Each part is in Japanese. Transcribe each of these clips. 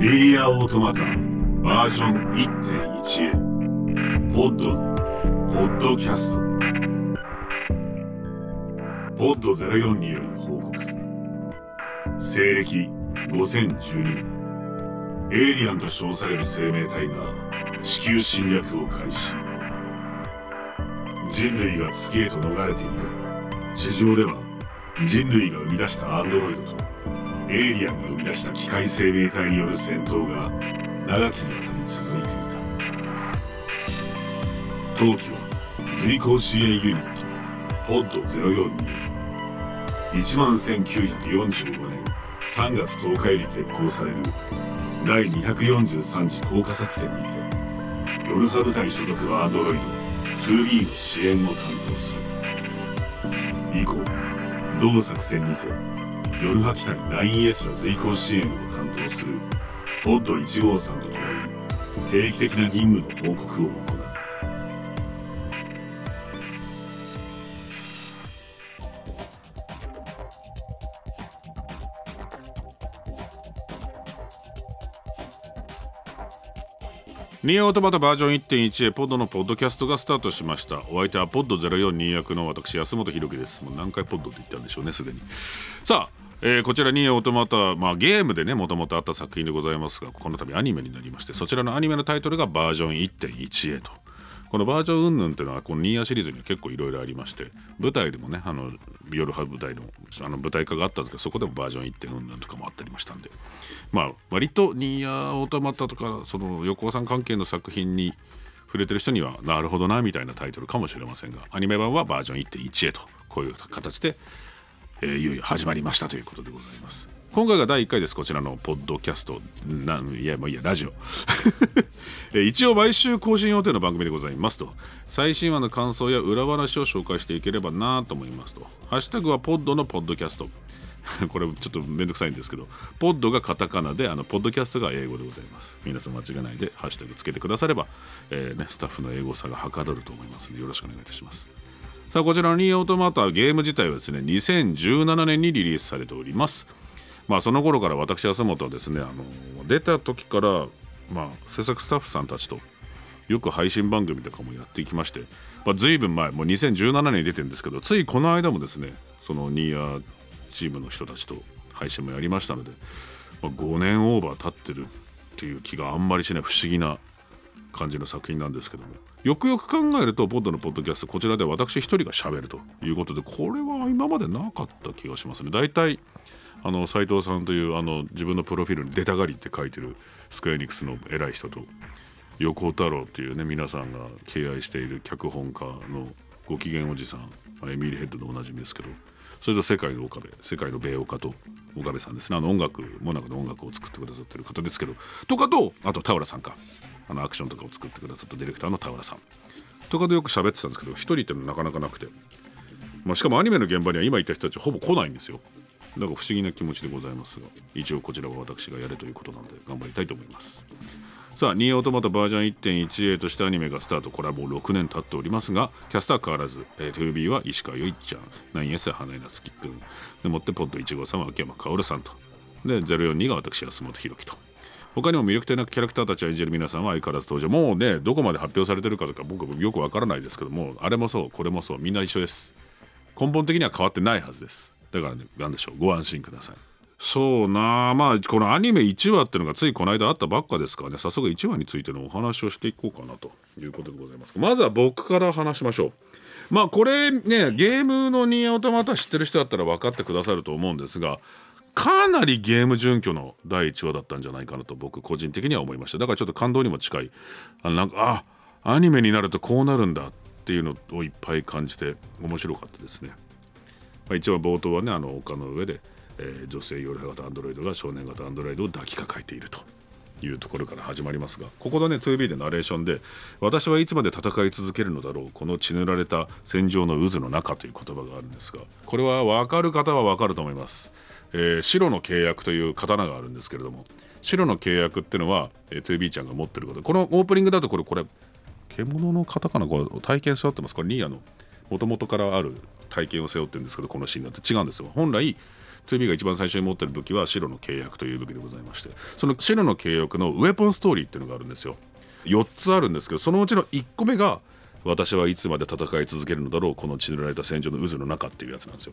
リーアオートマタバージョン1.1へ。ポッドのポッドキャスト。ポッド04による報告。西暦5012年。エイリアンと称される生命体が地球侵略を開始。人類が月へと逃れて以来地上では人類が生み出したアンドロイドとエイリアンが生み出した機械生命体による戦闘が長きにわたり続いていた当機は随行支援ユニットポッド04に1万1945年3月10日より決行される第243次降下作戦にてヨルハ部隊所属のアンドロイド 2B の支援を担当する以降同作戦にてヨルハ機体 9S の随行支援を担当するポッド1号さんと共に定期的な任務の報告を行うニーオートマタバージョン1.1へポッドのポッドキャストがスタートしました。お相手はポッド042役の私安本博樹です。もう何回ポッドって言ったんでしょうねすでに。さあえーこちらニーオートマタ、まあ、ゲームでねもともとあった作品でございますがこの度アニメになりましてそちらのアニメのタイトルがバージョン1.1へと。このバージョン云々っていうのはこのニーヤシリーズには結構いろいろありまして舞台でもねあの夜派舞台のあの舞台化があったんですけどそこでもバージョン1.0云々とかもあったりましたんで。まあ割とニーヤオートマタとかその横尾さん関係の作品に触れてる人にはなるほどなみたいなタイトルかもしれませんがアニメ版はバージョン1.1へとこういう形で、えーいよいよ始まりましたということでございます。今回が第1回ですこちらのポッドキャスト。なんいやもういいやラジオ。一応毎週更新予定の番組でございますと。最新話の感想や裏話を紹介していければなと思いますと。ハッシュタグはポッドのポッドキャスト。これちょっとめんどくさいんですけどポッドがカタカナであのポッドキャストが英語でございます。皆さん間違えないでハッシュタグつけてくだされば、えーね、スタッフの英語さがはかどると思いますのでよろしくお願いいたします。さあこちらのニーオートマタゲーム自体はですね2017年にリリースされております。まあその頃から私安本はですねあの出た時からまあ制作スタッフさんたちとよく配信番組とかもやっていきまして、まあ、随分前もう2017年に出てるんですけどついこの間もですねそのニーヤチームの人たちと配信もやりましたので、まあ、5年オーバー経ってるっていう気があんまりしない不思議な感じの作品なんですけども。よくよく考えるとポッドのポッドキャストこちらで私一人が喋るということでこれは今までなかった気がしますね。大体あの斉藤さんというあの自分のプロフィールに「出たがり」って書いてるスクエニックスの偉い人と横尾太郎っていうね皆さんが敬愛している脚本家のご機嫌おじさんエミーヘッドでおなじみですけどそれと世界の岡部世界の米岡と岡部さんですねあの音楽モナコの音楽を作ってくださってる方ですけどとかとあと田浦さんか。あのアクションとかを作ってくださったディレクターの田浦さん。とかでよく喋ってたんですけど一人ってのはなかなかなくて、まあ、しかもアニメの現場には今言った人たちほぼ来ないんですよ。だから不思議な気持ちでございますが一応こちらは私がやれということなんで頑張りたいと思います。さあニーオートマタバージョン 1.1A としてアニメがスタートこれはもう6年経っておりますがキャスター変わらず、えー、2B は石川よいちゃん 9S は花井夏樹くんでもってポッド1号さんは秋山薫さんと。で042が私安本博樹と。他にも魅力的なキャラクターたちを演じる皆さんは相変わらず登場もうねどこまで発表されてるかとか僕もよくわからないですけどもあれもそうこれもそうみんな一緒です。根本的には変わってないはずです。だからね何でしょう。ご安心ください。そうなあまあこのアニメ1話っていうのがついこの間あったばっかですからね早速1話についてのお話をしていこうかなということでございます。まずは僕から話しましょう。まあこれねゲームのニーオートマタ知ってる人だったら分かってくださると思うんですがかなりゲーム準拠の第1話だったんじゃないかなと僕個人的には思いました。だからちょっと感動にも近い。あなんかあアニメになるとこうなるんだっていうのをいっぱい感じて面白かったですね。まあ、一番冒頭はねあの丘の上で、えー女性夜型アンドロイドが少年型アンドロイドを抱きかかえているというところから始まりますがここのね 2B でナレーションで「私はいつまで戦い続けるのだろうこの血塗られた戦場の渦の中」という言葉があるんですがこれは分かる方は分かると思います。えー白の契約という刀があるんですけれども白の契約っていうのは、えー、2B ちゃんが持ってること。このオープニングだとこれこれ獣の方かな？これ体験背負ってます？これニーヤのもともとからある体験を背負ってるんですけどこのシーンだって。違うんですよ。本来 2B が一番最初に持ってる武器は白の契約という武器でございまして。その白の契約のウェポンストーリーっていうのがあるんですよ。4つあるんですけどそのうちの1個目が私はいつまで戦い続けるのだろうこの血塗られた戦場の渦の中っていうやつなんですよ。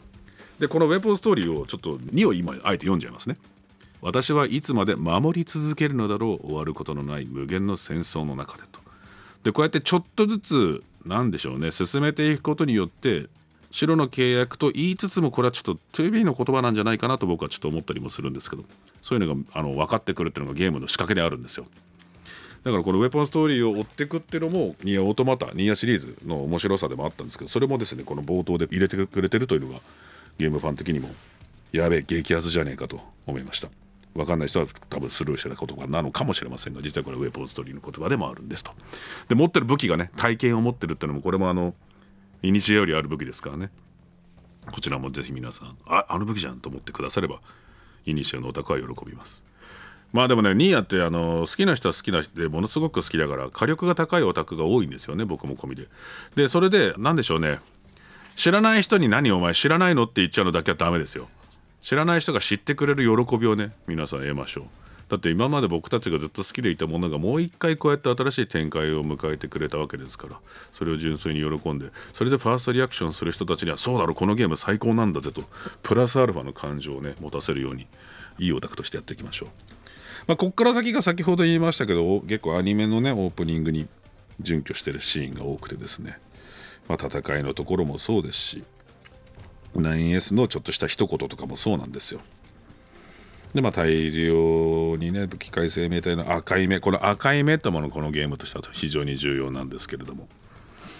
でこのウェポンストーリーをちょっと2を今あえて読んじゃいますね。私はいつまで守り続けるのだろう終わることのない無限の戦争の中でと。でこうやってちょっとずつ何でしょうね進めていくことによって白の契約と言いつつもこれはちょっと 2B の言葉なんじゃないかなと僕はちょっと思ったりもするんですけどそういうのがあの分かってくるっていうのがゲームの仕掛けであるんですよ。だからこのウェポンストーリーを追っていくっていうのもニアオートマタニアシリーズの面白さでもあったんですけどそれもですねこの冒頭で入れてくれてるというのがゲームファン的にもやべえ激アツじゃねえかと思いました。分かんない人は多分スルーしてた言葉なのかもしれませんが実はこれウェポンストリーの言葉でもあるんですと。で持ってる武器がね体験を持ってるっていうのもこれもあのイニシエよりある武器ですからね。こちらもぜひ皆さんああの武器じゃんと思ってくださればイニシエのオタクは喜びます。まあでもねニーヤってあの好きな人は好きな人でものすごく好きだから火力が高いオタクが多いんですよね僕も込みで。でそれで何でしょうね。知らない人に何お前知らないのって言っちゃうのだけはダメですよ。知らない人が知ってくれる喜びをね皆さん得ましょう。だって今まで僕たちがずっと好きでいたものがもう一回こうやって新しい展開を迎えてくれたわけですから。それを純粋に喜んでそれでファーストリアクションする人たちにはそうだろこのゲーム最高なんだぜと。プラスアルファの感情をね持たせるようにいいオタクとしてやっていきましょう。まあこっから先が先ほど言いましたけど結構アニメのねオープニングに準拠してるシーンが多くてですね。まあ戦いのところもそうですし 9S のちょっとした一言とかもそうなんですよ。でまあ大量にね機械生命体の赤い目この赤い目ってものこのゲームとしては非常に重要なんですけれども。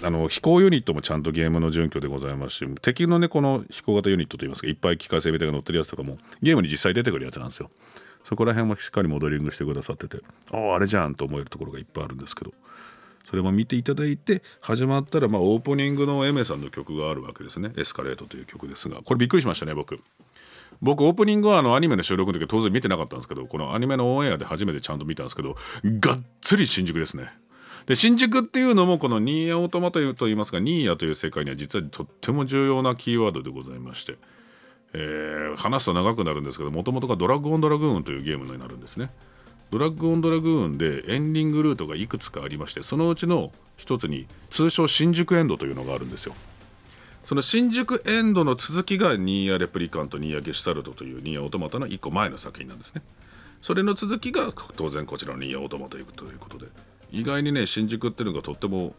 あの飛行ユニットもちゃんとゲームの準拠でございますし敵のねこの飛行型ユニットといいますかいっぱい機械生命体が乗ってるやつとかもゲームに実際出てくるやつなんですよ。そこら辺もしっかりモデリングしてくださっててあああれじゃんと思えるところがいっぱいあるんですけど。それも見ていただいて始まったらまあオープニングのエメさんの曲があるわけですね「エスカレート」という曲ですが。これびっくりしましたね僕。僕オープニングはあのアニメの収録の時は当然見てなかったんですけどこのアニメのオンエアで初めてちゃんと見たんですけどがっつり新宿ですね。で新宿っていうのもこのニーヤオートマといいますかニーヤという世界には実はとっても重要なキーワードでございまして、えー、話すと長くなるんですけどもともとがドラッグオンドラグーンというゲームになるんですね。ドラッグオンドラグーンでエンディングルートがいくつかありましてそのうちの一つに通称新宿エンドというのがあるんですよ。その新宿エンドの続きがニーヤレプリカントニーヤゲシュタルトというニーヤオートマタの1個前の作品なんですね。それの続きが当然こちらのニーヤオートマタということで意外にね新宿っていうのがとっても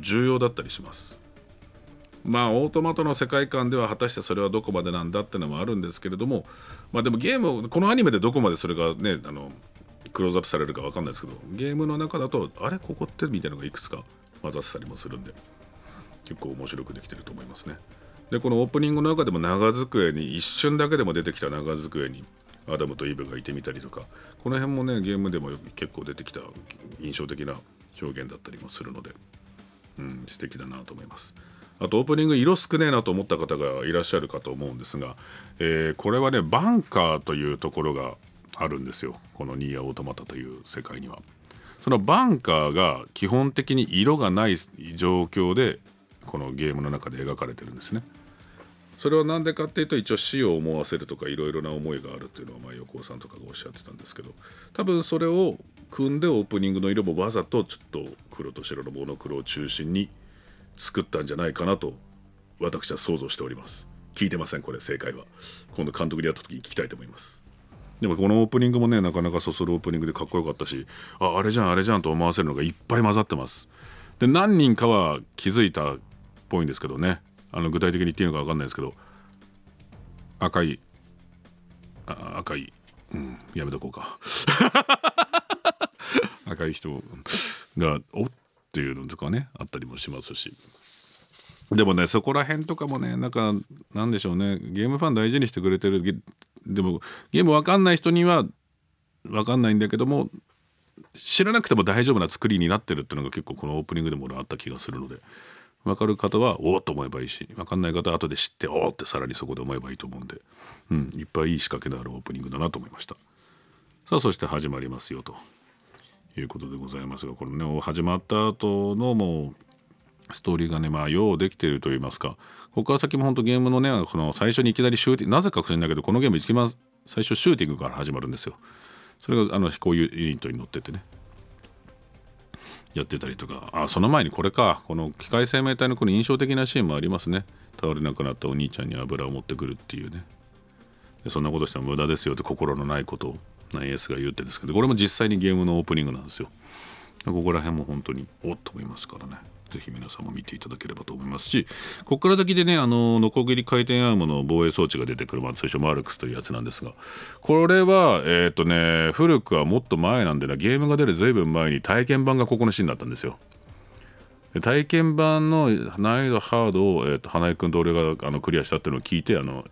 重要だったりします。まあオートマトの世界観では果たしてそれはどこまでなんだってのもあるんですけれどもまあでもゲームこのアニメでどこまでそれがねあのクローズアップされるか分かんないですけどゲームの中だとあれここってみたいなのがいくつか混ざってたりもするんで結構面白くできてると思いますね。でこのオープニングの中でも長机に一瞬だけでも出てきた長机にアダムとイブがいてみたりとかこの辺もねゲームでも結構出てきた印象的な表現だったりもするのでうん素敵だなと思います。あとオープニング色少ねえなと思った方がいらっしゃるかと思うんですが、えー、これはねバンカーというところがあるんですよ。このニーヤオートマタという世界には。そのバンカーが基本的に色がない状況でこのゲームの中で描かれてるんですね。それは何でかっていうと一応死を思わせるとかいろいろな思いがあるっていうのはまあ横尾さんとかがおっしゃってたんですけど多分それを組んでオープニングの色もわざとちょっと黒と白のモノクロを中心に作ったんじゃないかなと私は想像しております。聞いてません？これ正解は。今度監督でやった時に聞きたいと思います。でもこのオープニングもねなかなかそそるオープニングでかっこよかったしああれじゃんあれじゃんと思わせるのがいっぱい混ざってます。で何人かは気づいたっぽいんですけどね。あの具体的に言っていいのか分かんないですけど赤いあ赤い、うん、やめとこうか。赤い人がおっていうのとかねあったりもしますし。でもねそこら辺とかもねなんかなんでしょうね。ゲームファン大事にしてくれてるでもゲーム分かんない人には分かんないんだけども知らなくても大丈夫な作りになってるっていうのが結構このオープニングでもあった気がするので分かる方はおおと思えばいいし分かんない方は後で知っておおってさらにそこで思えばいいと思うんで、うん、いっぱいいい仕掛けのあるオープニングだなと思いました。さあそして始まりますよということでございますがこれね始まった後のもうストーリーがねまあようできていると言いますか。ここから先も本当ゲームのねこの最初にいきなりシューティングなぜかもしれないけどこのゲーム一番最初シューティングから始まるんですよ。それがあの飛行ユニットに乗っててね。やってたりとか。あその前にこれか。この機械生命体のこの印象的なシーンもありますね。倒れなくなったお兄ちゃんに油を持ってくるっていうね。そんなことしたら無駄ですよって心のないことを 9S が言ってるんですけどこれも実際にゲームのオープニングなんですよ。ここら辺も本当におっと思いますからね。ぜひ皆さんも見ていただければと思いますしここから先でねあのノコギリ回転アームの防衛装置が出てくる、まあ、最初マルクスというやつなんですがこれはえっ、ー、とね古くはもっと前なんでなゲームが出るずいぶん前に体験版がここのシーンだったんですよ。体験版の難易度ハードを、えーと、花江君と俺があのクリアしたっていうのを聞いてあの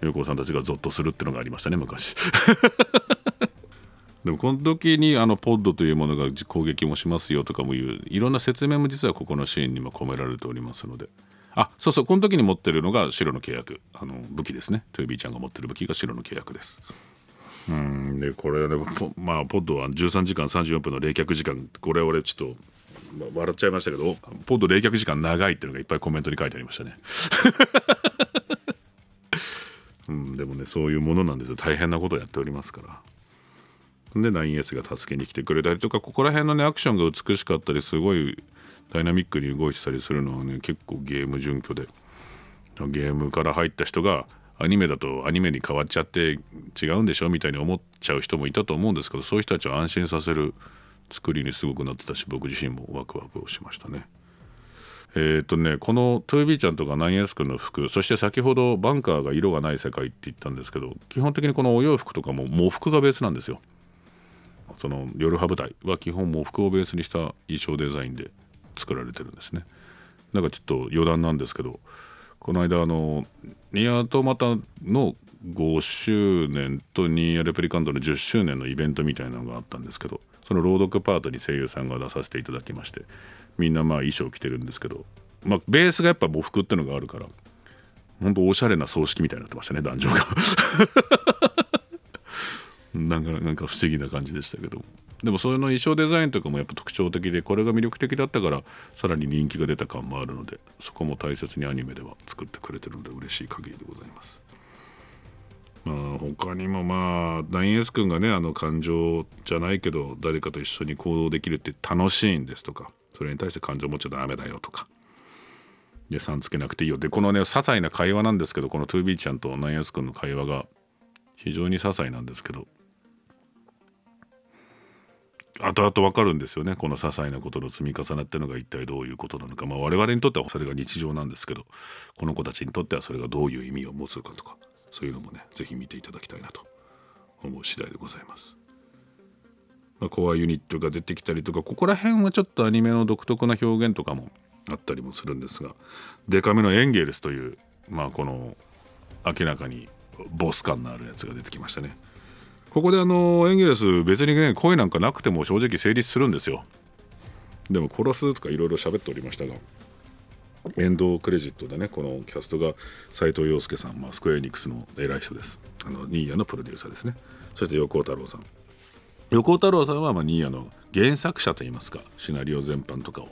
横尾さんたちがゾッとするっていうのがありましたね昔。でもこの時にあのポッドというものが攻撃もしますよとかもいういろんな説明も実はここのシーンにも込められておりますので。あそうそうこの時に持ってるのが白の契約。あの武器ですね。トゥービーちゃんが持ってる武器が白の契約です。うんでこれねまあポッドは13時間34分の冷却時間。これ俺ちょっと、まあ、笑っちゃいましたけどポッド冷却時間長いっていうのがいっぱいコメントに書いてありましたね。うん、でもねそういうものなんですよ。大変なことをやっておりますからで 9S が助けに来てくれたりとかここら辺のねアクションが美しかったりすごいダイナミックに動いてたりするのはね結構ゲーム準拠でゲームから入った人がアニメだとアニメに変わっちゃって違うんでしょ？みたいに思っちゃう人もいたと思うんですけどそういう人たちを安心させる作りにすごくなってたし僕自身もワクワクをしましたね。えっ、ー、とねこのトゥービーちゃんとかナインエス君の服そして先ほどバンカーが色がない世界って言ったんですけど基本的にこのお洋服とかも喪服がベースなんですよ。その夜派部隊は基本喪服をベースにした衣装デザインで作られてるんですね。なんかちょっと余談なんですけどこの間あのニアとまたの5周年とニーアレプリカントの10周年のイベントみたいなのがあったんですけどその朗読パートに声優さんが出させていただきましてみんなまあ衣装着てるんですけど、まあ、ベースがやっぱ喪服ってのがあるから本当おしゃれな葬式みたいになってましたね男女がなんかなんか不思議な感じでしたけど。でもそういうの衣装デザインとかもやっぱ特徴的でこれが魅力的だったからさらに人気が出た感もあるのでそこも大切にアニメでは作ってくれてるので嬉しい限りでございます。まあ、他にもまあダイエス君がねあの感情じゃないけど誰かと一緒に行動できるって楽しいんですとかそれに対して感情持っちゃダメだよとか。でさんつけなくていいよ。でこのね些細な会話なんですけどこの 2B ちゃんとナイアス君の会話が非常に些細なんですけど後々分かるんですよねこの些細なことの積み重なっていうのが一体どういうことなのかまあ我々にとってはそれが日常なんですけどこの子たちにとってはそれがどういう意味を持つかとかそういうのもね是非見ていただきたいなと思う次第でございます。まあ、コアユニットが出てきたりとかここら辺はちょっとアニメの独特な表現とかもあったりもするんですがデカめのエンゲルスというまあこの明らかにボス感のあるやつが出てきましたね。ここであのエンゲルス別にね声なんかなくても正直成立するんですよ。でも殺すとかいろいろ喋っておりましたがエンドクレジットでねこのキャストが斎藤洋介さん、まあ、スクエアエニックスの偉い人です。あのニーヤのプロデューサーですね。そして横尾太郎さん。横尾太郎さんはまあニーヤの原作者といいますかシナリオ全般とかを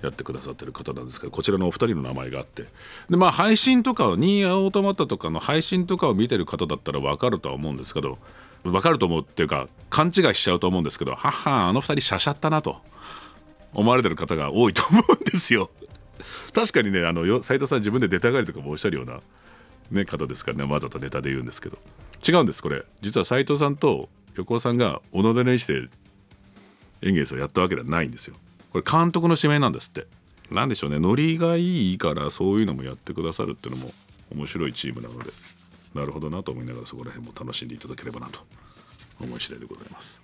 やってくださってる方なんですけどこちらのお二人の名前があって。でまあ配信とかをニーヤオートマタとかの配信とかを見てる方だったら分かるとは思うんですけど分かると思うっていうか勘違いしちゃうと思うんですけどははあの2人しゃしゃったなと思われてる方が多いと思うんですよ。確かにねあの斉藤さん自分で出たがりとかもおっしゃるような、ね、方ですからねわざとネタで言うんですけど違うんですこれ実は斉藤さんと横尾さんが己の意して演芸をやったわけではないんですよ。これ監督の指名なんですって。何でしょうねノリがいいからそういうのもやってくださるっていうのも面白いチームなのでなるほどなと思いながらそこら辺も楽しんでいただければなと思い次第でございます。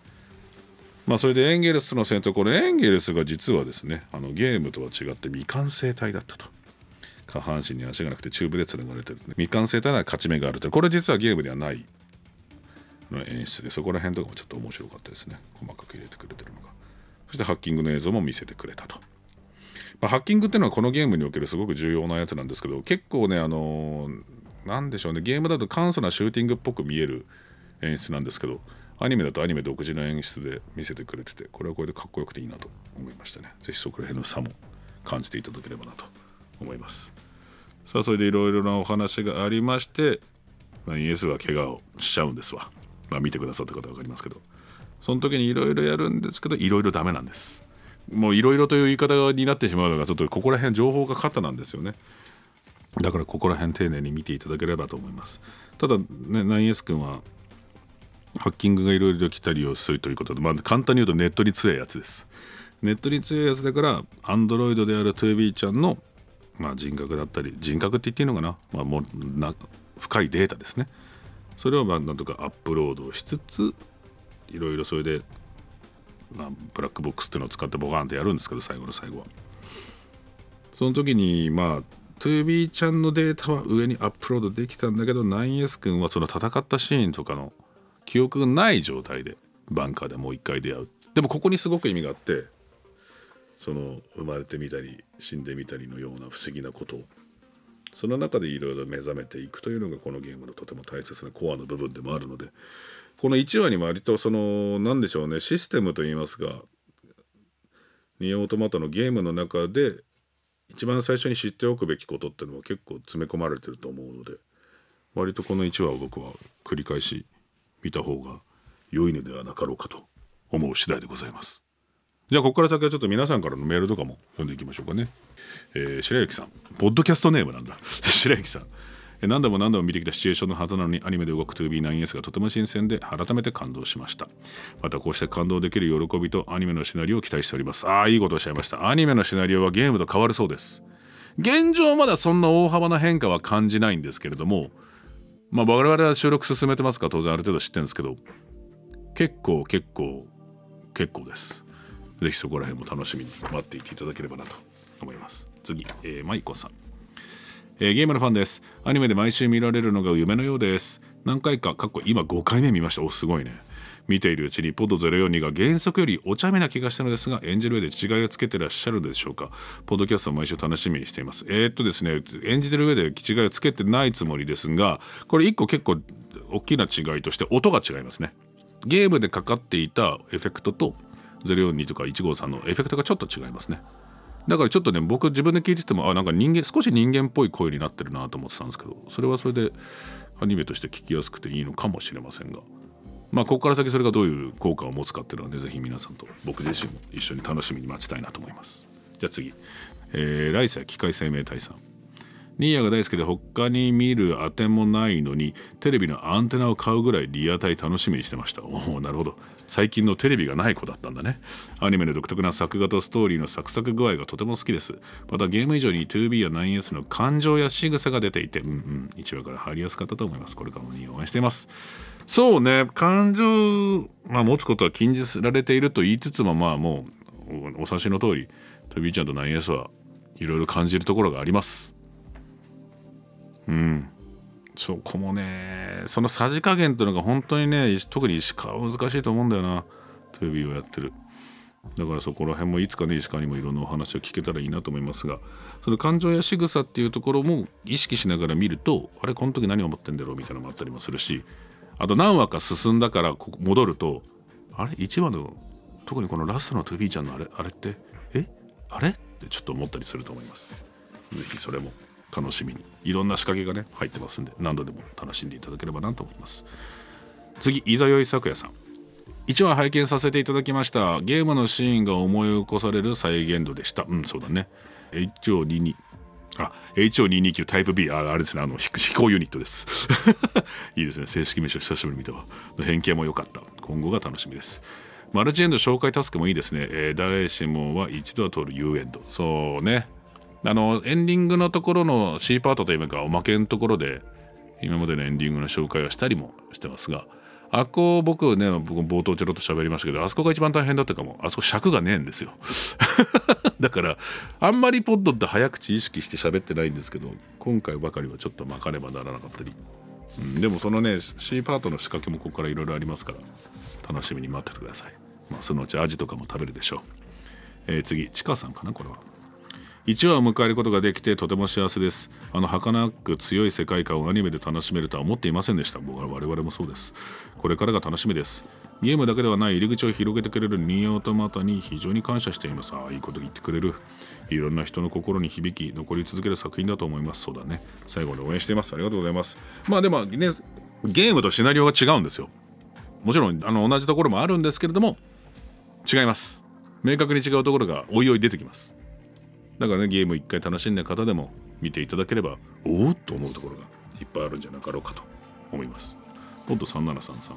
まあ、それでエンゲルスとの戦闘これエンゲルスが実はですねあのゲームとは違って未完成体だったと。下半身に足がなくてチューブでつながれてる未完成体なら勝ち目があるとこれ実はゲームではない演出でそこら辺とかもちょっと面白かったですね。細かく入れてくれてるのが。そしてハッキングの映像も見せてくれたと、まあ、ハッキングっていうのはこのゲームにおけるすごく重要なやつなんですけど結構ねあのー何でしょうね。ゲームだと簡素なシューティングっぽく見える演出なんですけどアニメだとアニメ独自の演出で見せてくれててこれはこれでかっこよくていいなと思いましたね。是非そこら辺の差も感じていただければなと思います。さあそれでいろいろなお話がありましてイエスは怪我をしちゃうんですわ。まあ見てくださった方分かりますけど。その時にいろいろやるんですけどいろいろダメなんです。もういろいろという言い方になってしまうのがちょっとここら辺情報が過多なんですよね。だからここら辺丁寧に見ていただければと思います。ただね 9S 君はハッキングがいろいろできたりをするということで、まあ、簡単に言うとネットに強いやつです。ネットに強いやつだからアンドロイドである 2B ちゃんの、まあ、人格だったり人格って言っていいのかな,、まあ、もな深いデータですね。それをまあなんとかアップロードしつついろいろそれで、まあ、ブラックボックスっていうのを使ってボカンってやるんですけど最後の最後は。その時にまあ 2B ちゃんのデータは上にアップロードできたんだけど 9S 君はその戦ったシーンとかの記憶がない状態でバンカーでもう一回出会う。でもここにすごく意味があってその生まれてみたり死んでみたりのような不思議なことを。その中でいろいろ目覚めていくというのがこのゲームのとても大切なコアの部分でもあるのでこの1話にも割とその何でしょうねシステムといいますがニオートマトのゲームの中で一番最初に知っておくべきことっていうのは結構詰め込まれてると思うので割とこの1話を僕は繰り返し見た方が良いのではなかろうかと思う次第でございます。じゃあここから先はちょっと皆さんからのメールとかも読んでいきましょうかね、えー、白雪さん。ポッドキャストネームなんだ。白雪さん。何度も何度も見てきたシチュエーションのはずなのにアニメで動く 2B9S がとても新鮮で改めて感動しました。またこうして感動できる喜びとアニメのシナリオを期待しております。ああいいことおっしゃいました。アニメのシナリオはゲームと変わるそうです。現状まだそんな大幅な変化は感じないんですけれどもまあ我々は収録進めてますから当然ある程度知ってるんですけど結構結構結構です。ぜひそこら辺も楽しみに待っていていただければなと思います。次、えー、マイコさん、えー、ゲームのファンです。アニメで毎週見られるのが夢のようです。何回か過去今5回目見ました。おすごいね。見ているうちにポッド042が原則よりお茶目な気がしたのですが演じる上で違いをつけてらっしゃるでしょうか。ポッドキャストを毎週楽しみにしています。えー、っとですね演じてる上で違いをつけてないつもりですがこれ1個結構大きな違いとして音が違いますね。ゲームでかかっていたエフェクトと042とか153のエフェクトがちょっと違いますね。だからちょっとね僕自分で聞いててもあなんか人間少し人間っぽい声になってるなと思ってたんですけどそれはそれでアニメとして聞きやすくていいのかもしれませんが。まあここから先それがどういう効果を持つかっていうのはね是非皆さんと僕自身も一緒に楽しみに待ちたいなと思います。じゃあ次、えー、来世機械生命体さん。ニーヤが大好きで他に見る当てもないのにテレビのアンテナを買うぐらいリアタイ楽しみにしてました。おおなるほど。最近のテレビがない子だったんだね。アニメの独特な作画とストーリーのサクサク具合がとても好きです。またゲーム以上に 2B や 9S の感情や仕草が出ていて。うんうん。1話から入りやすかったと思います。これからも応援しています。そうね。感情、まあ、持つことは禁じられていると言いつつもまあもうお察しの通り 2B ちゃんと 9S はいろいろ感じるところがあります。うん。そこもねそのさじ加減というのが本当にね特に石川は難しいと思うんだよな。テレビーをやってる。だからそこら辺もいつかね石川にもいろんなお話を聞けたらいいなと思いますがその感情や仕草っていうところも意識しながら見るとあれこの時何を思ってんだろうみたいなのもあったりもするしあと何話か進んだからここ戻るとあれ1話の特にこのラストのトゥビーちゃんのあれあれって？え？あれ？ってちょっと思ったりすると思います。ぜひそれも。楽しみに。いろんな仕掛けがね入ってますんで何度でも楽しんでいただければなと思います。次いざよい咲夜さん。1話拝見させていただきました。ゲームのシーンが思い起こされる再現度でした。うんそうだね。HO22 あ HO229 タイプ B ああれですね。あの飛行ユニットです。いいですね。正式名称久しぶりに見たわ。変形も良かった。今後が楽しみです。マルチエンド紹介タスクもいいですね、えー、誰しもは一度は通る U エンドそうね。あのエンディングのところの C パートというかおまけのところで今までのエンディングの紹介をしたりもしてますがあこ僕ね僕冒頭ちょろっと喋りましたけどあそこが一番大変だったかも。あそこ尺がねえんですよ。だからあんまりポッドって早口意識して喋ってないんですけど今回ばかりはちょっと巻かねばならなかったり、うん、でもそのね C パートの仕掛けもここからいろいろありますから楽しみに待っててください、まあ、そのうちアジとかも食べるでしょう、えー、次ちかさんかなこれは。1話を迎えることができてとても幸せです。あの儚く強い世界観をアニメで楽しめるとは思っていませんでした。僕は我々もそうです。これからが楽しみです。ゲームだけではない入り口を広げてくれるニーオートマタに非常に感謝しています。ああいいこと言ってくれる。いろんな人の心に響き残り続ける作品だと思います。そうだね。最後に応援しています。ありがとうございます。まあでもねゲームとシナリオが違うんですよ。もちろんあの同じところもあるんですけれども違います。明確に違うところがおいおい出てきます。だからねゲームを一回楽しんだ方でも見ていただければおおと思うところがいっぱいあるんじゃなかろうかと思います。ポッド3733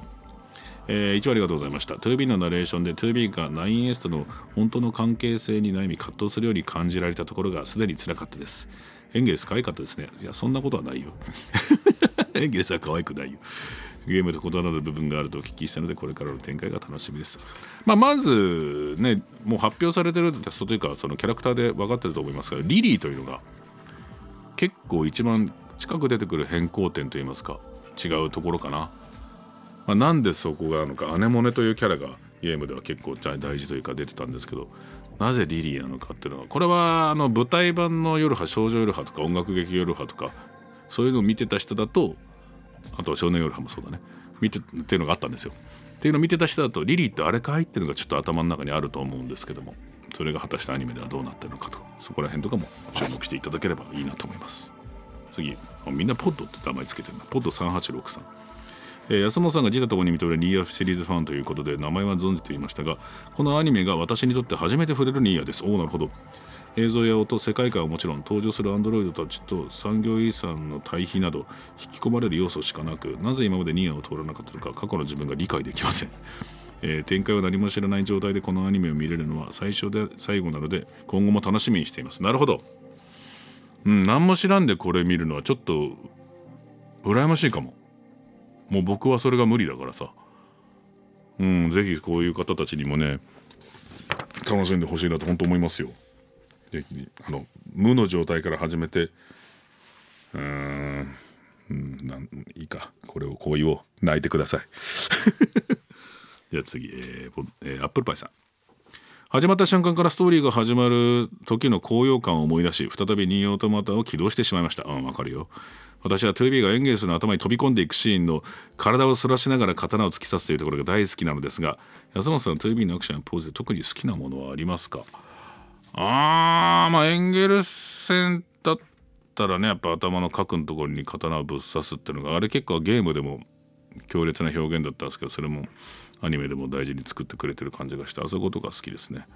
えー、1割ありがとうございました。2B のナレーションで 2B が 9S との本当の関係性に悩み葛藤するように感じられたところがすでにつらかったです。エンゲルス可愛かったですね。いやそんなことはないよ。エンゲルスは可愛くないよ。ゲームと異なる部分があるとお聞きしたのでこれからの展開が楽しみです、まあ、まずねもう発表されてるキャストというかそのキャラクターで分かってると思いますがリリーというのが結構一番近く出てくる変更点といいますか違うところかな、まあ、なんでそこがあるのかアネモネというキャラがゲームでは結構大事というか出てたんですけどなぜリリーなのかっていうのはこれはあの舞台版の夜派少女夜派とか音楽劇夜派とかそういうのを見てた人だとあとは少年夜派もそうだね。見てっていうのがあったんですよ。っていうのを見てた人だとリリーってあれかいっていうのがちょっと頭の中にあると思うんですけどもそれが果たしてアニメではどうなってるのかとそこら辺とかも注目していただければいいなと思います。次みんなポッドって名前つけてるな。ポッド3863えー、安本さんが自他ともに認めるニーヤシリーズファンということで名前は存じていましたがこのアニメが私にとって初めて触れるニーヤです。おおなるほど。映像や音世界観はもちろん登場するアンドロイドたちと産業遺産の対比など引き込まれる要素しかなくなぜ今までニアを通らなかったのか過去の自分が理解できません、えー、展開を何も知らない状態でこのアニメを見れるのは最初で最後なので今後も楽しみにしています。なるほど。うん何も知らんでこれ見るのはちょっと羨ましいかも。もう僕はそれが無理だからさ。うんぜひこういう方たちにもね楽しんでほしいなと本当思いますよ。ぜひあの無の状態から始めてうんうんなんいいか。これをこう言おう。泣いてください。じゃあ次、えーえー、アップルパイさん。始まった瞬間からストーリーが始まる時の高揚感を思い出し再びニーオートマタを起動してしまいました。うんわかるよ。私は 2B がエンゲルスの頭に飛び込んでいくシーンの体を反らしながら刀を突き刺すというところが大好きなのですが安本さん 2B のアクションやポーズで特に好きなものはありますか？あーまあエンゲル戦だったらねやっぱ頭の角のところに刀をぶっ刺すっていうのがあれ結構ゲームでも強烈な表現だったんですけどそれもアニメでも大事に作ってくれてる感じがしてあそことか好きですね。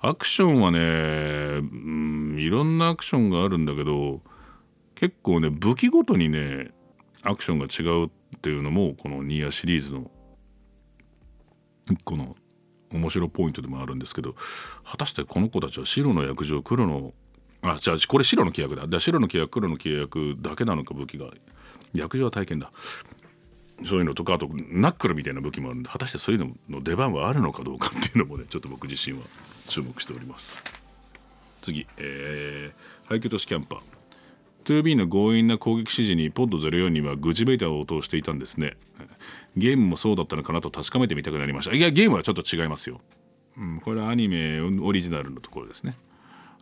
アクションはねうんいろんなアクションがあるんだけど結構ね武器ごとにねアクションが違うっていうのもこのニーヤシリーズのこの面白ポイントでもあるんですけど果たしてこの子たちは白の約定黒のあじゃあこれ白の契約だ。だ白の契約黒の契約だけなのか武器が約定は体験だ。そういうのとかあとナックルみたいな武器もあるんで果たしてそういうのの出番はあるのかどうかっていうのもねちょっと僕自身は注目しております。次えー、廃墟都市キャンパー。2B の強引な攻撃指示にポッド04にはグジベーターを通していたんですね。ゲームもそうだったのかなと確かめてみたくなりました。いやゲームはちょっと違いますよ、うん、これはアニメオリジナルのところですね。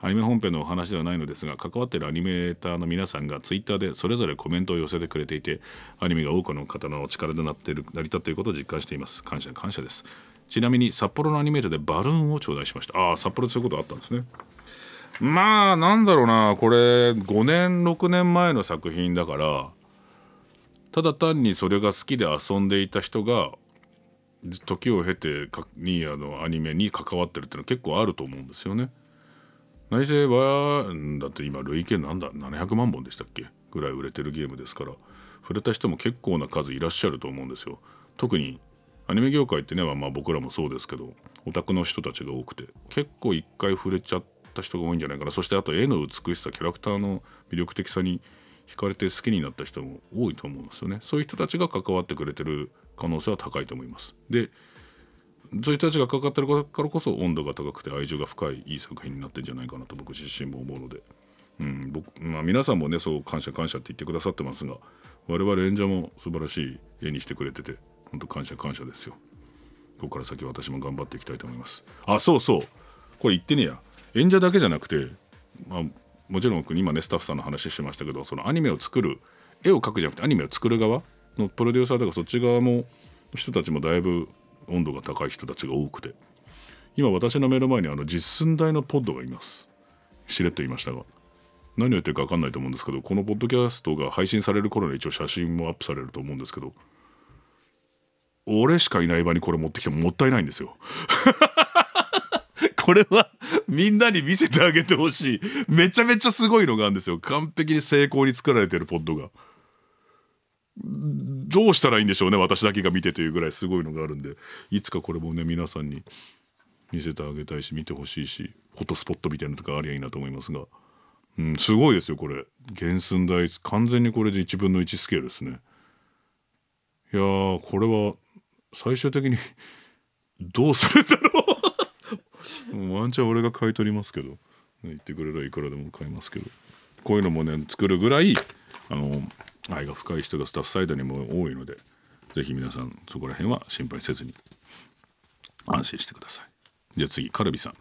アニメ本編のお話ではないのですが関わっているアニメーターの皆さんがツイッターでそれぞれコメントを寄せてくれていてアニメが多くの方の力となっている成り立っていることを実感しています。感謝感謝です。ちなみに札幌のアニメーターでバルーンを頂戴しました。ああ札幌でそういうことあったんですね。まあなんだろうなこれ5年6年前の作品だからただ単にそれが好きで遊んでいた人が時を経てニーヤのアニメに関わってるっていうのは結構あると思うんですよね。内政はだって今累計なんだ700万本でしたっけ？ぐらい売れてるゲームですから触れた人も結構な数いらっしゃると思うんですよ。特にアニメ業界ってねまあ僕らもそうですけどオタクの人たちが多くて結構一回触れちゃってた人が多いんじゃないかな。そしてあと絵の美しさキャラクターの魅力的さに惹かれて好きになった人も多いと思うんですよね。そういう人たちが関わってくれてる可能性は高いと思います。でそういう人たちが関わってるからこそ温度が高くて愛情が深いいい作品になってんじゃないかなと僕自身も思うので、うん僕まあ、皆さんもねそう感謝感謝って言ってくださってますが我々演者も素晴らしい絵にしてくれてて本当感謝感謝ですよ。ここから先私も頑張っていきたいと思います。あそうそう。これ言ってねや。演者だけじゃなくて、まあ、もちろん今ねスタッフさんの話しましたけどそのアニメを作る絵を描くじゃなくてアニメを作る側のプロデューサーとかそっち側も人たちもだいぶ温度が高い人たちが多くて。今私の目の前にあの実寸大のポッドがいます。しれっと言いましたが。何を言ってるか分かんないと思うんですけどこのポッドキャストが配信される頃に一応写真もアップされると思うんですけど俺しかいない場にこれ持ってきてももったいないんですよ。これはみんなに見せてあげてほしい。めちゃめちゃすごいのがあるんですよ。完璧に成功に作られてるポッドが。どうしたらいいんでしょうね私だけが見てというぐらいすごいのがあるんで。いつかこれもね皆さんに見せてあげたいし見てほしいしフォトスポットみたいなのとかありゃいいなと思いますが、うん、すごいですよこれ。原寸大完全にこれで1分の1スケールですね。いやーこれは最終的にどうするんだろう。ワンチャン俺が買い取りますけど。言ってくれればいくらでも買いますけど。こういうのもね作るぐらいあの愛が深い人がスタッフサイドにも多いので是非皆さんそこら辺は心配せずに安心してください。じゃあ次カルビさん。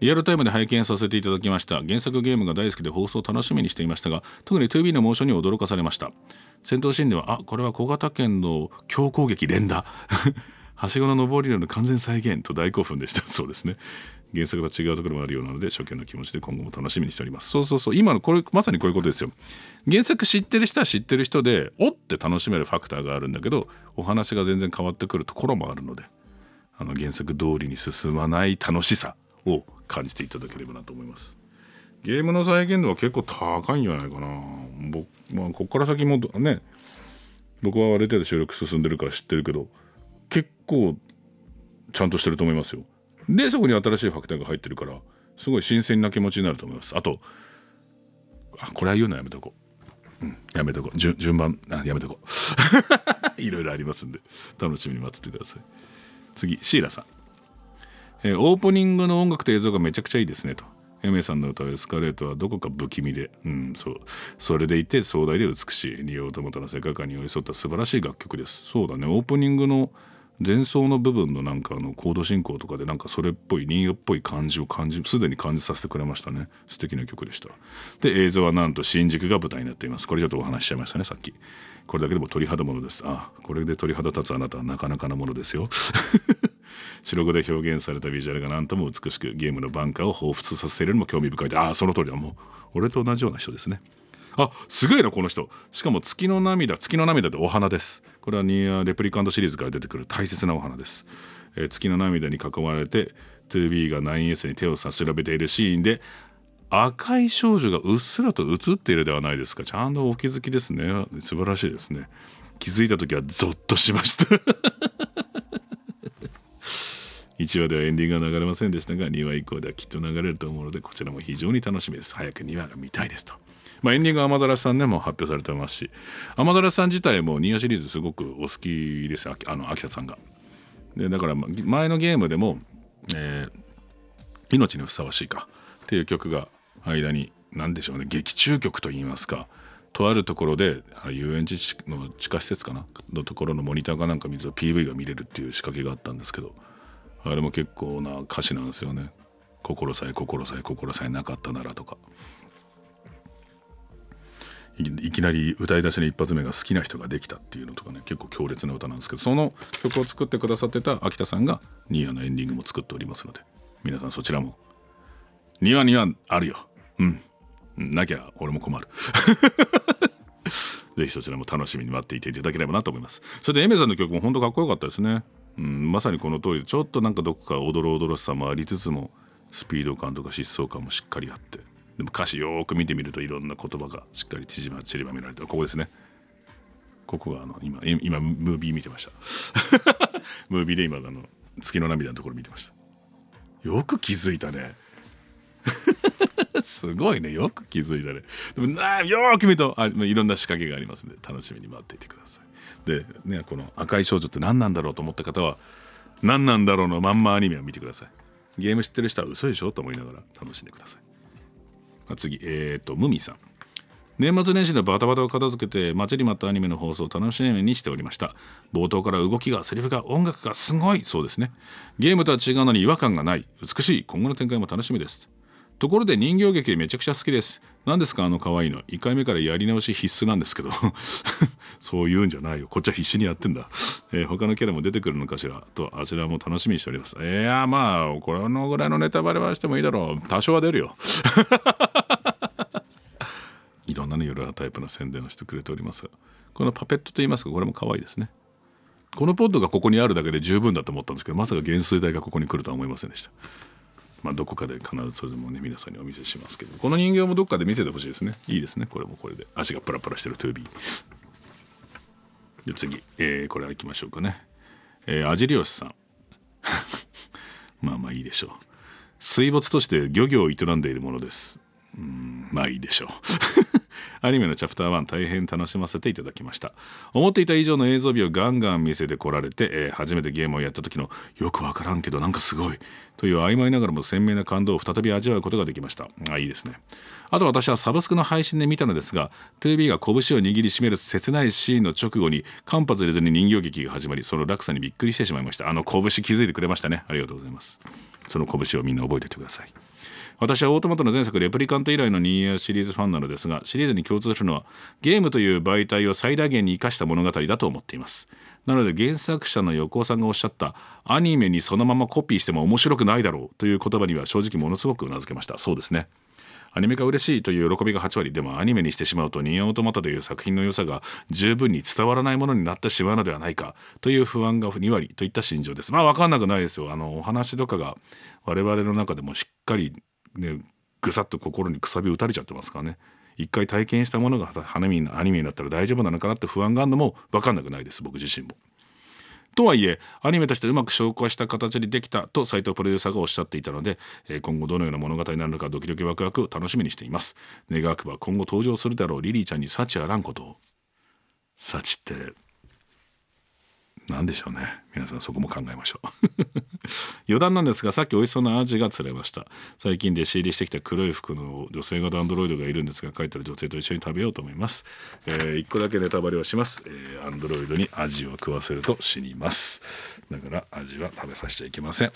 リアルタイムで拝見させていただきました。原作ゲームが大好きで放送を楽しみにしていましたが特に 2B のモーションに驚かされました。戦闘シーンではあこれは小型犬の強攻撃連打。はしごの上りの完全再現と大興奮でした。そうですね。原作と違うところもあるようなので初見の気持ちで今後も楽しみにしております。そうそうそう。今のこれまさにこういうことですよ。原作知ってる人は知ってる人でおって楽しめるファクターがあるんだけどお話が全然変わってくるところもあるのであの原作通りに進まない楽しさを感じていただければなと思います。ゲームの再現度は結構高いんじゃないかな。僕、まあ、こっから先もね僕はある程度収録進んでるから知ってるけど結構ちゃんとしてると思いますよ。でそこに新しいファクターが入ってるからすごい新鮮な気持ちになると思います。あとあこれは言うのやめとこう、うん、やめとこう。順番あやめとこう。いろいろありますんで楽しみに待っててください。次シーラさん、えー、オープニングの音楽と映像がめちゃくちゃいいですねと。エメさんの歌うエスカレートはどこか不気味で、うん、そう。それでいて壮大で美しい。リオートモトの世界観に寄り添った素晴らしい楽曲です。そうだね。オープニングの前奏の部分のなんかあのコード進行とかでなんかそれっぽい人形っぽい感じを感じすでに感じさせてくれましたね。素敵な曲でした。で映像はなんと新宿が舞台になっています。これちょっとお話しちゃいましたねさっき。これだけでも鳥肌ものです。あこれで鳥肌立つあなたはなかなかなものですよ。白黒で表現されたビジュアルが何とも美しくゲームのバンカーを彷彿させてるのも興味深い。ああその通りだ。もう俺と同じような人ですね。あすごいなこの人。しかも月の涙月の涙でお花です。これはニアレプリカントシリーズから出てくる大切なお花です、えー、月の涙に囲まれて 2B が 9S に手を差し伸べているシーンで赤い少女がうっすらと映っているではないですか。ちゃんとお気づきですね。素晴らしいですね。気づいた時はゾッとしました。1話ではエンディングが流れませんでしたが2話以降ではきっと流れると思うのでこちらも非常に楽しみです。早く2話が見たいですと。まあ、エンディングは雨ざらしさんでも発表されてますし雨ざらしさん自体もニーヤシリーズすごくお好きですよあの秋田さんが。でだから前のゲームでも「えー、命にふさわしいか」っていう曲が間に何でしょうね劇中曲といいますかとあるところで遊園地の地下施設かなのところのモニターかなんか見ると PV が見れるっていう仕掛けがあったんですけどあれも結構な歌詞なんですよね。心さえ心さえ心さえなかったならとかいきなり歌い出しの一発目が好きな人ができたっていうのとかね結構強烈な歌なんですけどその曲を作ってくださってた秋田さんがニーヤのエンディングも作っておりますので皆さんそちらも。ニーヤにはあるよ。うん。なきゃ俺も困る。ぜひそちらも楽しみに待っていていただければなと思います。それでエメさんの曲も本当かっこよかったですね、うん、まさにこの通りでちょっとなんかどこかおどろおどろしさもありつつもスピード感とか疾走感もしっかりあって。でも歌詞よーく見てみるといろんな言葉がしっかり縮ま散りばめられてここですね。ここがあの今今ムービー見てました。ムービーで今あの月の涙のところ見てました。よく気づいたね。すごいね。よく気づいたね。でもなよく見るとあいろんな仕掛けがありますので楽しみに待っていてください。でねこの赤い少女って何なんだろうと思った方は何なんだろうのまんまアニメを見てください。ゲーム知ってる人は嘘でしょと思いながら楽しんでください。次えっ、ー、とムミさん。年末年始のバタバタを片付けて待ちに待ったアニメの放送を楽しみにしておりました。冒頭から動きがセリフが音楽がすごいそうですね。ゲームとは違うのに違和感がない。美しい。今後の展開も楽しみです。ところで人形劇めちゃくちゃ好きです。何ですかあの可愛いの。1回目からやり直し必須なんですけど。そういうんじゃないよ。こっちは必死にやってんだ、えー、他のキャラも出てくるのかしらとあちらも楽しみにしております。いやまあこのぐらいのネタバレはしてもいいだろう。多少は出るよ。いろんなねいろんなタイプの宣伝をしてくれております。このパペットと言いますかこれも可愛いですね。このポッドがここにあるだけで十分だと思ったんですけどまさか原水台がここに来るとは思いませんでした。まあどこかで必ずそれでもね皆さんにお見せしますけどこの人形もどっかで見せてほしいですね。いいですね。これもこれで。足がプラプラしてる 2B で次、えー、これはいきましょうかね。えー、アジリオシさん。まあまあいいでしょう。水没として漁業を営んでいるものです。うんまあいいでしょう。アニメのチャプター1大変楽しませていただきました。思っていた以上の映像美をガンガン見せてこられて、えー、初めてゲームをやった時のよくわからんけどなんかすごい。という曖昧ながらも鮮明な感動を再び味わうことができました。あいいですね。あと私はサブスクの配信で見たのですが 2B が拳を握りしめる切ないシーンの直後に間髪入れずに人形劇が始まりその落差にびっくりしてしまいました。あの拳気づいてくれましたね。ありがとうございます。その拳をみんな覚えておいてください。私はオートマトの前作レプリカント以来のニーヤシリーズファンなのですがシリーズに共通するのはゲームという媒体を最大限に生かした物語だと思っています。なので原作者の横尾さんがおっしゃったアニメにそのままコピーしても面白くないだろうという言葉には正直ものすごくうなずけました。そうですね。アニメ化嬉しいという喜びが8割。でもアニメにしてしまうとニーオートマタという作品の良さが十分に伝わらないものになってしまうのではないかという不安が2割といった心情です。まあ分かんなくないですよ。あのお話とかが我々の中でもしっかりねぐさっと心にくさび打たれちゃってますからね。一回体験したものが花見アニメになったら大丈夫なのかなって不安があるのも分かんなくないです僕自身も。とはいえアニメとしてうまく消化した形にできたと斎藤プロデューサーがおっしゃっていたので今後どのような物語になるのかドキドキワクワク楽しみにしています。願わくば今後登場するだろうリリーちゃんに幸あらんことを。幸って何でしょうね。皆さんそこも考えましょう。余談なんですがさっき美味しそうなアジが釣れました。最近弟子入りしてきた黒い服の女性型アンドロイドがいるんですが書いてある女性と一緒に食べようと思います、えー、1個だけネタバレをします、えー、アンドロイドにアジを食わせると死にます。だからアジは食べさせちゃいけません。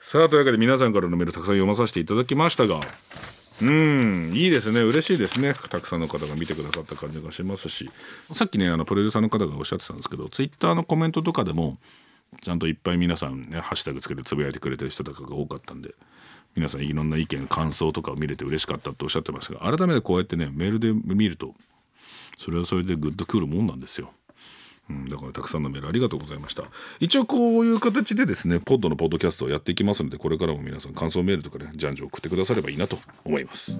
さあというわけで皆さんからのメールたくさん読まさせていただきましたがうんいいですね。嬉しいですね。たくさんの方が見てくださった感じがしますし。さっきねあのプロデューサーの方がおっしゃってたんですけどツイッターのコメントとかでもちゃんといっぱい皆さんねハッシュタグつけてつぶやいてくれてる人とかが多かったんで皆さんいろんな意見感想とかを見れて嬉しかったとおっしゃってましたが改めてこうやってねメールで見るとそれはそれでグッとくるもんなんですよ。うん、だからたくさんのメールありがとうございました。一応こういう形でですねポッドのポッドキャストをやっていきますのでこれからも皆さん感想メールとかねじゃんじゃん送ってくださればいいなと思います。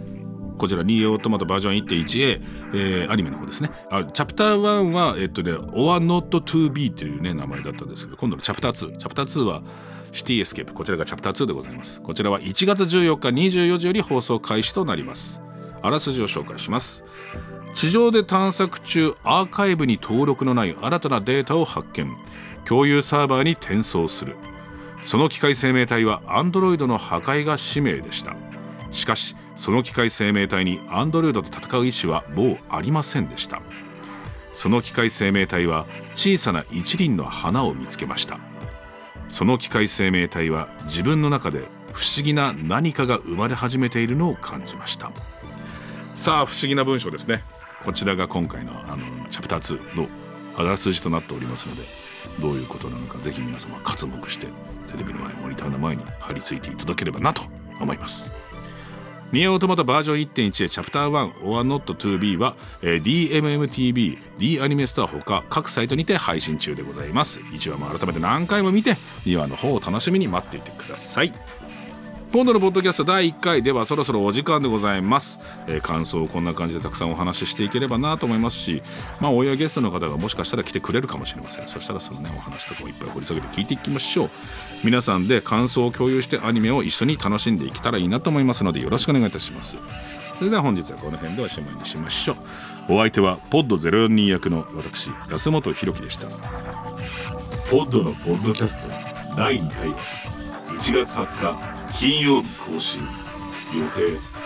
こちらニーオートマトバージョン 1.1a、えー、アニメの方ですね。あチャプター1はえっとね Or Not To Be というね名前だったんですけど今度のチャプター2チャプター2はシティエスケープ。こちらがチャプター2でございます。こちらは1月14日24時より放送開始となります。あらすじを紹介します。地上で探索中アーカイブに登録のない新たなデータを発見。共有サーバーに転送する。その機械生命体はアンドロイドの破壊が使命でした。しかしその機械生命体にアンドロイドと戦う意思はもうありませんでした。その機械生命体は小さな一輪の花を見つけました。その機械生命体は自分の中で不思議な何かが生まれ始めているのを感じました。さあ不思議な文章ですね。こちらが今回のあのチャプター2のあらすじとなっておりますのでどういうことなのかぜひ皆様刮目してテレビの前モニターの前に貼り付いていただければなと思います。ニアオートマトバージョン1.1でチャプター1 or not to be は、えー、DMMTV、D アニメストアほか各サイトにて配信中でございます。1話も改めて何回も見て2話の方を楽しみに待っていてください。今度のポッドキャスト第1回ではそろそろお時間でございます、えー、感想をこんな感じでたくさんお話ししていければなと思いますしまあ親ゲストの方がもしかしたら来てくれるかもしれません。そしたらそのねお話とかをいっぱい掘り下げて聞いていきましょう。皆さんで感想を共有してアニメを一緒に楽しんでいけたらいいなと思いますのでよろしくお願いいたします。それでは本日はこの辺でおしまいにしましょう。お相手はポッド042役の私安本博樹でした。ポッドのポッドキャスト第2回1月20日金曜日更新予定。